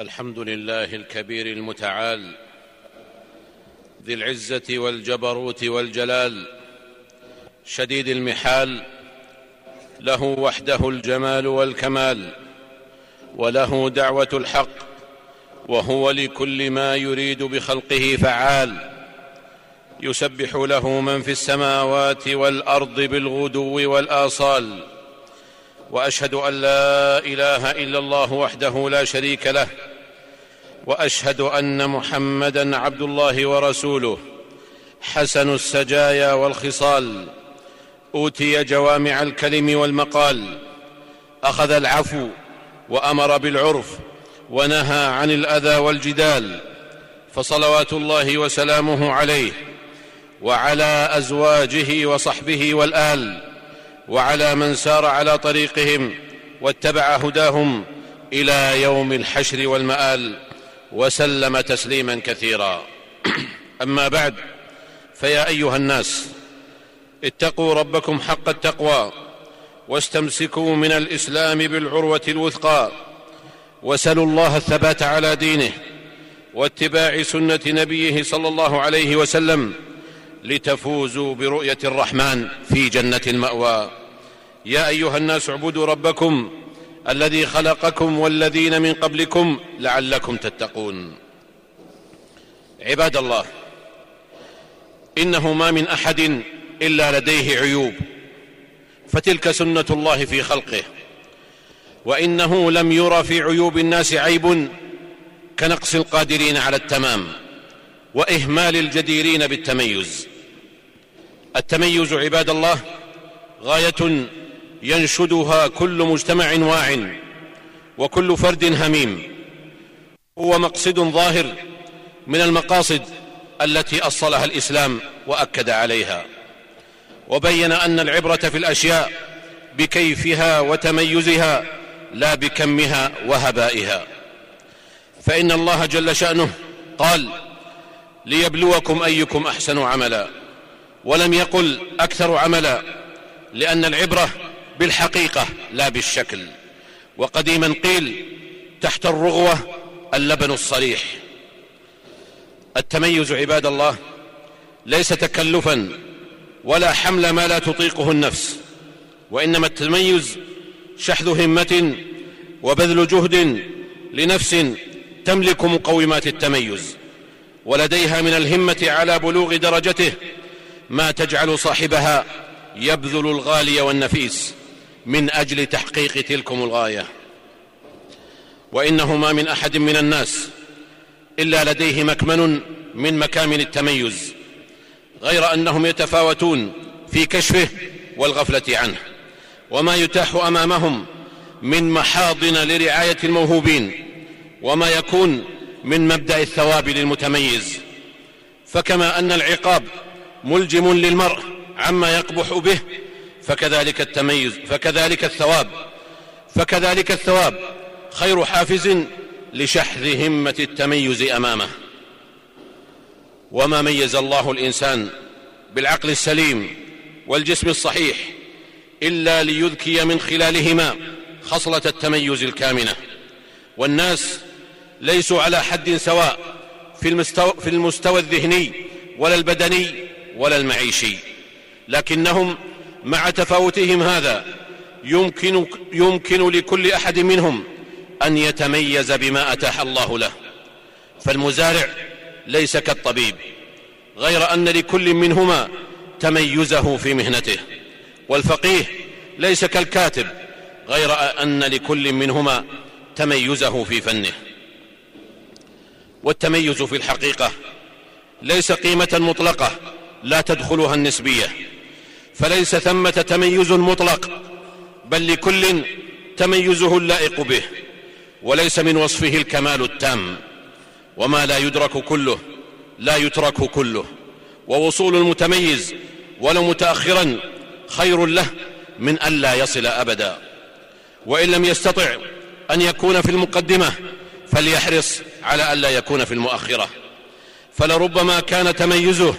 الحمد لله الكبير المتعال ذي العزة والجبروت والجلال شديد المحال له وحده الجمال والكمال وله دعوة الحق وهو لكل ما يريد بخلقه فعال يسبح له من في السماوات والأرض بالغدو والآصال وأشهد أن لا إله إلا الله وحده لا شريك له وأشهد أن محمدا عبد الله ورسوله. حسن السجايا والخصال. أوتي جوامع الكلم والمقال. أخذ العفو وأمر بالعرف ونهى عن الأذى والجدال. فصلوات الله وسلامه عليه وعلى أزواجه وصحبه والآل وعلى من سار على طريقهم واتبع هداهم إلى يوم الحشر والمآل. وسلم تسليما كثيرا. أما بعد فيا أيها الناس اتقوا ربكم حق التقوى واستمسكوا من الإسلام بالعروة الوثقى وسلوا الله الثبات على دينه واتباع سنة نبيه صلى الله عليه وسلم لتفوزوا برؤية الرحمن في جنة المأوى. يا أيها الناس اعبدوا ربكم الذي خلقكم والذين من قبلكم لعلكم تتقون. عباد الله إنه ما من أحد إلا لديه عيوب فتلك سنة الله في خلقه. وإنه لم ير في عيوب الناس عيب كنقص القادرين على التمام وإهمال الجديرين بالتميز. التميز عباد الله غاية ينشدها كل مجتمع واع وكل فرد هميم. هو مقصد ظاهر من المقاصد التي أصلها الإسلام وأكد عليها. وبين أن العبرة في الأشياء بكيفها وتميزها لا بكمها وهبائها. فإن الله جل شأنه قال ليبلوكم أيكم أحسن عملا. ولم يقل أكثر عملا لأن العبرة بالحقيقة لا بالشكل. وقديما قيل تحت الرغوة اللبن الصريح. التميز عباد الله ليس تكلفا ولا حمل ما لا تطيقه النفس وإنما التميز شحذ همة وبذل جهد لنفس تملك مقومات التميز. ولديها من الهمة على بلوغ درجته ما تجعل صاحبها يبذل الغالي والنفيس. من أجل تحقيق تلكم الغاية. وانه ما من أحد من الناس إلا لديه مكمن من مكامن التميز غير أنهم يتفاوتون في كشفه والغفلة عنه. وما يتاح أمامهم من محاضن لرعاية الموهوبين وما يكون من مبدأ الثواب للمتميز. فكما أن العقاب ملجم للمرء عما يقبح به فكذلك التميز فكذلك الثواب فكذلك الثواب. خير حافز لشحذ همة التميز أمامه. وما ميز الله الإنسان بالعقل السليم والجسم الصحيح إلا ليذكي من خلالهما خصلة التميز الكامنة. والناس ليسوا على حد سواء في المستوى, في المستوى الذهني ولا البدني ولا المعيشي لكنهم مع تفاوتهم هذا يمكن, يمكن لكل أحد منهم أن يتميز بما أتاح الله له. فالمزارع ليس كالطبيب غير أن لكل منهما تميزه في مهنته. والفقيه ليس كالكاتب غير أن لكل منهما تميزه في فنه. والتميز في الحقيقة ليس قيمة مطلقة لا تدخلها النسبية. فليس ثمة تميز مطلق بل لكل تميزه اللائق به وليس من وصفه الكمال التام. وما لا يدرك كله لا يترك كله. ووصول المتميز ولو متاخرا خير له من الا يصل ابدا. وإن لم يستطع أن يكون في المقدمة فليحرص على الا يكون في المؤخرة. فلربما كان تميزه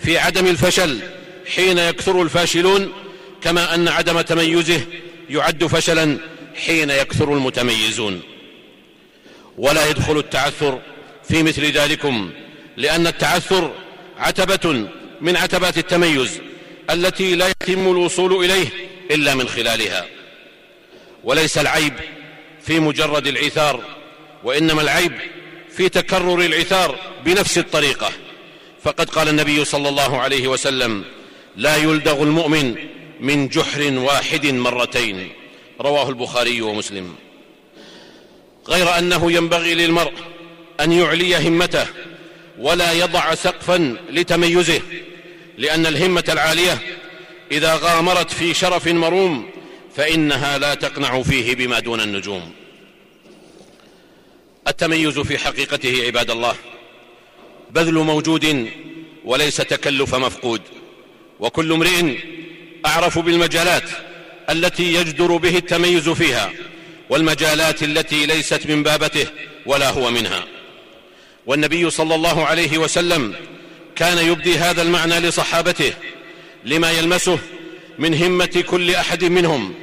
في عدم الفشل حين يكثر الفاشلون كما أن عدم تميزه يعد فشلا حين يكثر المتميزون. ولا يدخل التعثر في مثل ذلكم لأن التعثر عتبة من عتبات التميز التي لا يتم الوصول إليه إلا من خلالها. وليس العيب في مجرد العثار وإنما العيب في تكرر العثار بنفس الطريقة. فقد قال النبي صلى الله عليه وسلم لا يلدغ المؤمن من جحر واحد مرتين. رواه البخاري ومسلم. غير أنه ينبغي للمرء أن يعلي همته ولا يضع سقفا لتميزه لأن الهمة العالية إذا غامرت في شرف مروم فإنها لا تقنع فيه بما دون النجوم. التميز في حقيقته عباد الله بذل موجود وليس تكلف مفقود. وكل امرئ أعرف بالمجالات التي يجدر به التميز فيها والمجالات التي ليست من بابته ولا هو منها. والنبي صلى الله عليه وسلم كان يبدي هذا المعنى لصحابته لما يلمسه من همة كل أحد منهم.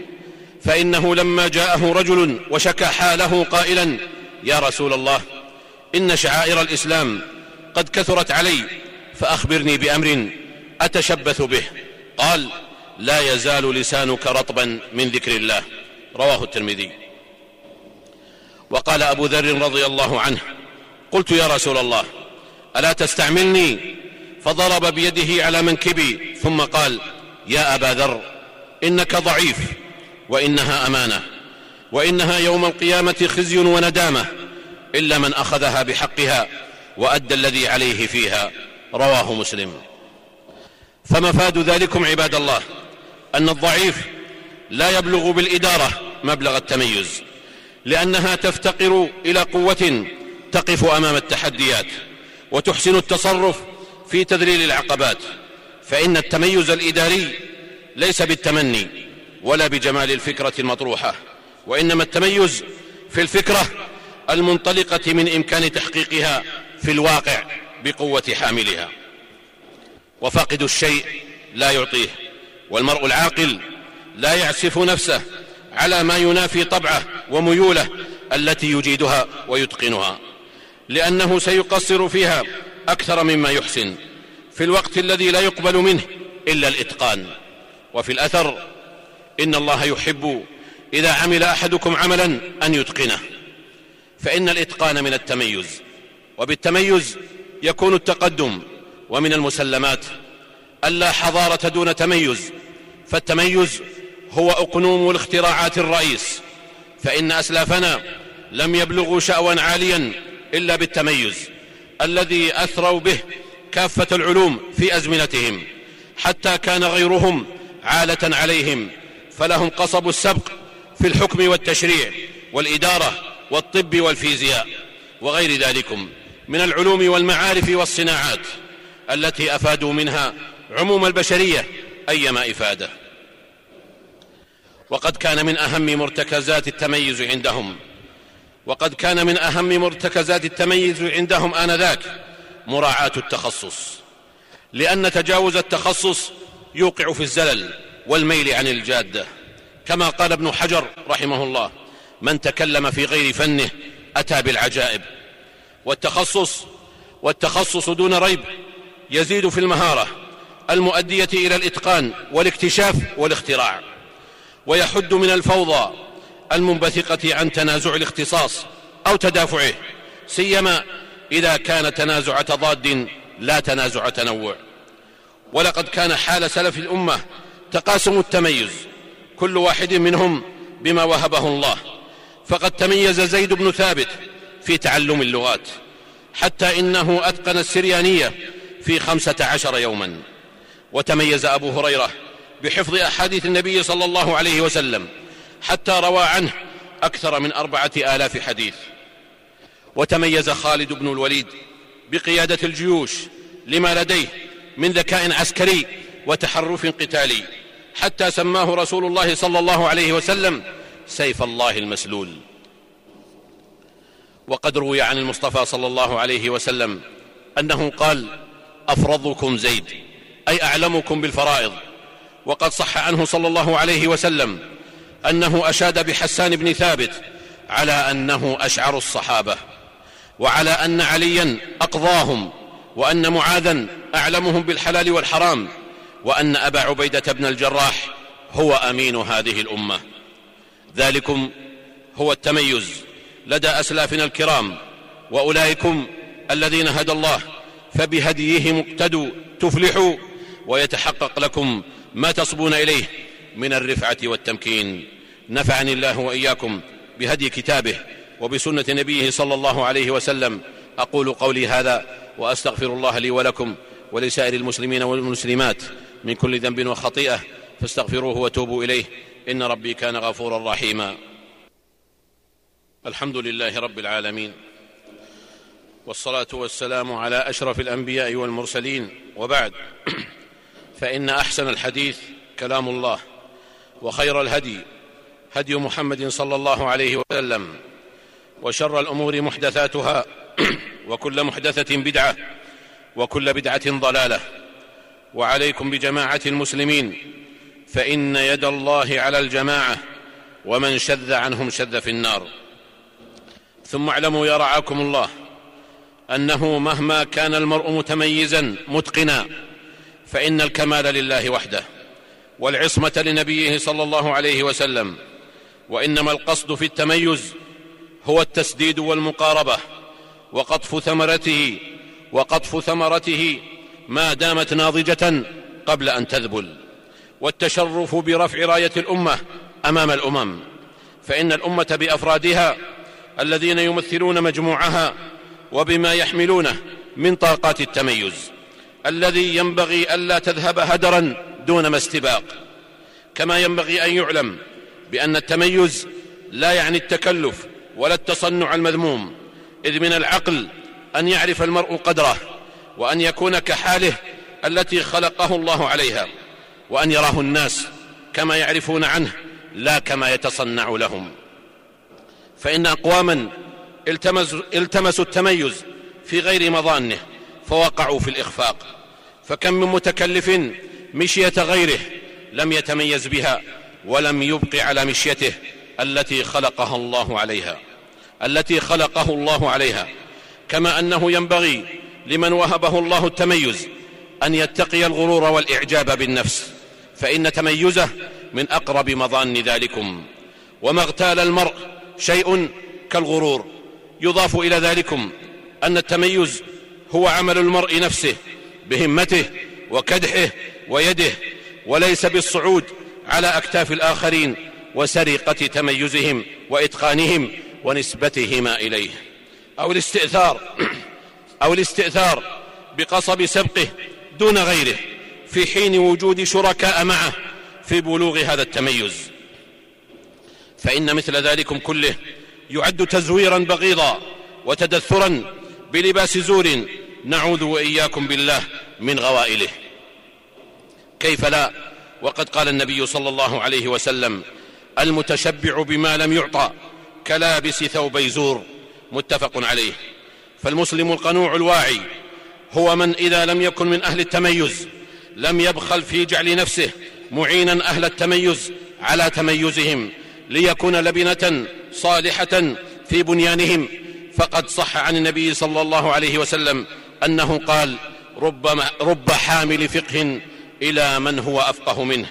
فإنه لما جاءه رجل وشكى حاله قائلا يا رسول الله إن شعائر الإسلام قد كثرت علي فأخبرني بأمر أتشبث به. قال لا يزال لسانك رطبا من ذكر الله. رواه الترمذي. وقال أبو ذر رضي الله عنه قلت يا رسول الله ألا تستعملني؟ فضرب بيده على منكبي ثم قال يا أبا ذر إنك ضعيف وإنها أمانة وإنها يوم القيامة خزي وندامة إلا من أخذها بحقها وأدى الذي عليه فيها. رواه مسلم. فمفاد ذلكم عباد الله أن الضعيف لا يبلغ بالإدارة مبلغ التميز لأنها تفتقر إلى قوة تقف أمام التحديات وتحسن التصرف في تذليل العقبات فإن التميز الإداري ليس بالتمني ولا بجمال الفكرة المطروحة وإنما التميز في الفكرة المنطلقة من إمكان تحقيقها في الواقع بقوة حاملها. وفاقد الشيء لا يعطيه والمرء العاقل لا يعسف نفسه على ما ينافي طبعه وميوله التي يجيدها ويتقنها لأنه سيقصر فيها أكثر مما يحسن في الوقت الذي لا يقبل منه إلا الإتقان. وفي الأثر إن الله يحب إذا عمل أحدكم عملا أن يتقنه فإن الإتقان من التميز وبالتميز يكون التقدم ومن المسلمات ألا حضارة دون تميز فالتميز هو أقنوم الاختراعات الرئيس فإن أسلافنا لم يبلغوا شاوا عاليا إلا بالتميز الذي أثروا به كافة العلوم في أزمنتهم حتى كان غيرهم عالة عليهم فلهم قصب السبق في الحكم والتشريع والإدارة والطب والفيزياء وغير ذلكم من العلوم والمعارف والصناعات. التي أفادوا منها عموم البشرية ايما إفاده. وقد كان من أهم مرتكزات التميز عندهم. وقد كان من أهم مرتكزات التميز عندهم آنذاك مراعاة التخصص. لأن تجاوز التخصص يوقع في الزلل والميل عن الجادة. كما قال ابن حجر رحمه الله من تكلم في غير فنه أتى بالعجائب. والتخصص والتخصص دون ريب يزيد في المهارة المؤدية إلى الإتقان والاكتشاف والاختراع. ويحد من الفوضى المنبثقة عن تنازع الاختصاص أو تدافعه سيما إذا كان تنازع تضاد لا تنازع تنوع. ولقد كان حال سلف الأمة تقاسم التميز كل واحد منهم بما وهبه الله. فقد تميز زيد بن ثابت في تعلم اللغات حتى إنه أتقن السريانية في خمسة عشر يوما. وتميز أبو هريرة بحفظ أحاديث النبي صلى الله عليه وسلم حتى روى عنه أكثر من أربعة آلاف حديث. وتميز خالد بن الوليد بقيادة الجيوش لما لديه من ذكاء عسكري وتحرف قتالي حتى سماه رسول الله صلى الله عليه وسلم سيف الله المسلول. وقد روي عن المصطفى صلى الله عليه وسلم أنه قال أفرضكم زيد أي أعلمكم بالفرائض. وقد صح عنه صلى الله عليه وسلم أنه أشاد بحسان بن ثابت على أنه أشعر الصحابة وعلى أن عليا أقضاهم وأن معاذا أعلمهم بالحلال والحرام وأن أبا عبيدة بن الجراح هو أمين هذه الأمة. ذلكم هو التميز لدى أسلافنا الكرام وأولئكم الذين هدى الله فبهديهم اقتدوا تفلحوا ويتحقق لكم ما تصبون إليه من الرفعة والتمكين. نفعني الله وإياكم بهدي كتابه وبسنة نبيه صلى الله عليه وسلم. أقول قولي هذا وأستغفر الله لي ولكم ولسائر المسلمين والمسلمات من كل ذنب وخطيئة فاستغفروه وتوبوا إليه. إن ربي كان غفورا رحيما. الحمد لله رب العالمين. والصلاة والسلام على أشرف الأنبياء والمرسلين. وبعد فإن أحسن الحديث كلام الله وخير الهدي هدي محمد صلى الله عليه وسلم وشر الأمور محدثاتها وكل محدثة بدعة وكل بدعة ضلالة. وعليكم بجماعة المسلمين فإن يد الله على الجماعة ومن شذ عنهم شذ في النار. ثم اعلموا يا رعاكم الله أنه مهما كان المرء متميزا متقنا فإن الكمال لله وحده والعصمة لنبيه صلى الله عليه وسلم وإنما القصد في التميز هو التسديد والمقاربة وقطف ثمرته وقطف ثمرته ما دامت ناضجة قبل أن تذبل والتشرف برفع راية الأمة أمام الأمم فإن الأمة بأفرادها الذين يمثلون مجموعها وبما يحملونه من طاقات التميز الذي ينبغي ألا تذهب هدرا دون ما استباق. كما ينبغي أن يعلم بأن التميز لا يعني التكلف ولا التصنع المذموم إذ من العقل أن يعرف المرء قدره وأن يكون كحاله التي خلقه الله عليها وأن يراه الناس كما يعرفون عنه لا كما يتصنع لهم. فإن اقواما التمسوا التميز في غير مظانه فوقعوا في الإخفاق. فكم من متكلف مشية غيره لم يتميز بها ولم يبق على مشيته التي خلقها الله عليها التي خلقه الله عليها. كما أنه ينبغي لمن وهبه الله التميز أن يتقي الغرور والإعجاب بالنفس فإن تميزه من أقرب مظان ذلكم. وما اغتال المرء شيء كالغرور يضاف إلى ذلكم أن التميز هو عمل المرء نفسه بهمته وكدحه ويده وليس بالصعود على أكتاف الآخرين وسرقة تميزهم وإتقانهم ونسبتهما إليه. أو الاستئثار أو الاستئثار بقصب سبقه دون غيره في حين وجود شركاء معه في بلوغ هذا التميز. فإن مثل ذلكم كله يعد تزويرا بغيضا وتدثرا بلباس زور نعوذ وإياكم بالله من غوائله. كيف لا؟ وقد قال النبي صلى الله عليه وسلم المتشبع بما لم يعطى كلابس ثوبي زور متفق عليه. فالمسلم القنوع الواعي هو من إذا لم يكن من أهل التميز لم يبخل في جعل نفسه معينا أهل التميز على تميزهم ليكون لبنة صالحة في بنيانهم. فقد صح عن النبي صلى الله عليه وسلم أنه قال رب, رب حامل فقه إلى من هو أفقه منه.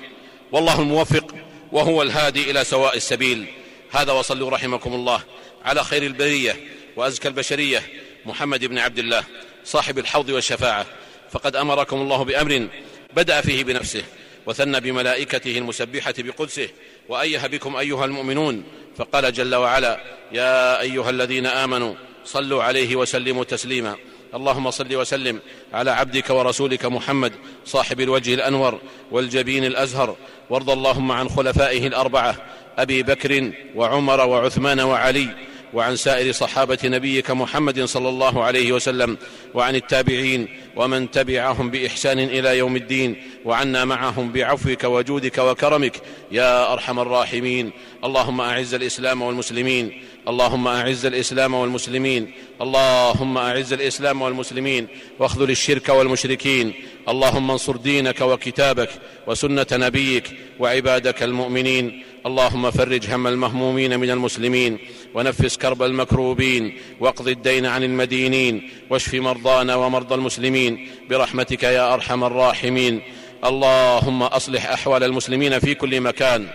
والله الموفق وهو الهادي إلى سواء السبيل. هذا وصلوا رحمكم الله. على خير البرية وأزكى البشرية محمد بن عبد الله صاحب الحوض والشفاعة. فقد أمركم الله بأمر بدأ فيه بنفسه وثنى بملائكته المسبحة بقدسه وايه بكم أيها المؤمنون فقال جل وعلا يا أيها الذين آمنوا صلوا عليه وسلموا تسليما. اللهم صل وسلم على عبدك ورسولك محمد صاحب الوجه الأنور والجبين الأزهر وارض اللهم عن خلفائه الأربعة أبي بكر وعمر وعثمان وعلي وعن سائر صحابة نبيك محمد صلى الله عليه وسلم وعن التابعين ومن تبعهم بإحسان إلى يوم الدين وعنا معهم بعفوك وجودك وكرمك. يا أرحم الراحمين. اللهم أعز الإسلام والمسلمين. اللهم أعز الإسلام والمسلمين. اللهم أعز الإسلام والمسلمين. واخذل الشرك والمشركين. اللهم انصر دينك وكتابك وسنة نبيك وعبادك المؤمنين. اللهم فرج هم المهمومين من المسلمين. ونفس كرب المكروبين واقض الدين عن المدينين واشف مرضانا ومرضى المسلمين برحمتك يا أرحم الراحمين اللهم أصلح أحوال المسلمين في كل مكان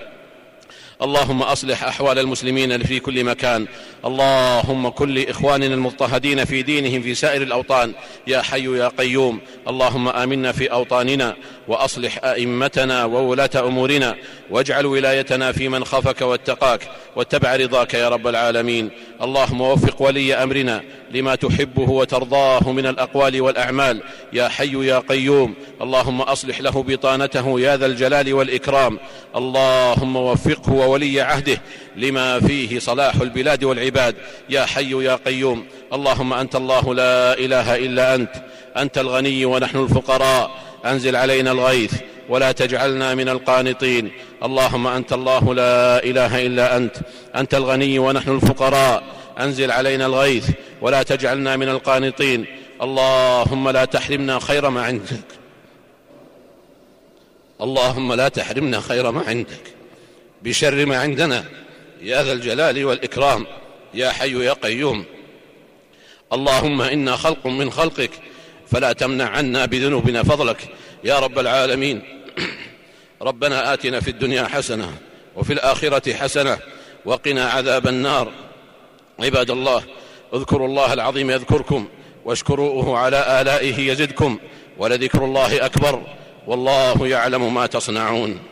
اللهم أصلح أحوال المسلمين في كل مكان. اللهم كل إخواننا المضطهدين في دينهم في سائر الأوطان. يا حي يا قيوم. اللهم آمنا في أوطاننا وأصلح أئمتنا وولاة أمورنا. واجعل ولايتنا في من خافك واتقاك. واتبع رضاك يا رب العالمين. اللهم وفق ولي أمرنا لما تحبه وترضاه من الأقوال والأعمال. يا حي يا قيوم. اللهم أصلح له بطانته يا ذا الجلال والإكرام. اللهم وفقه وولي عهده لما فيه صلاح البلاد والعباد. يا حي يا قيوم اللهم أنت الله لا إله إلا أنت. أنت الغني ونحن الفقراء. أنزل علينا الغيث ولا تجعلنا من القانطين. اللهم أنت الله لا إله إلا أنت. أنت الغني ونحن الفقراء. أنزل علينا الغيث ولا تجعلنا من القانطين. اللهم لا تحرمنا خير ما عندك. اللهم لا تحرمنا خير ما عندك. بشر ما عندنا. يا ذا الجلال والإكرام. يا حي يا قيوم. اللهم إنا خلق من خلقك. فلا تمنع عنا بذنوبنا فضلك. يا رب العالمين. ربنا آتنا في الدنيا حسنة وفي الآخرة حسنة وقنا عذاب النار. عباد الله اذكروا الله العظيم يذكركم واشكروه على آلائه يزدكم ولذكر الله أكبر. والله يعلم ما تصنعون.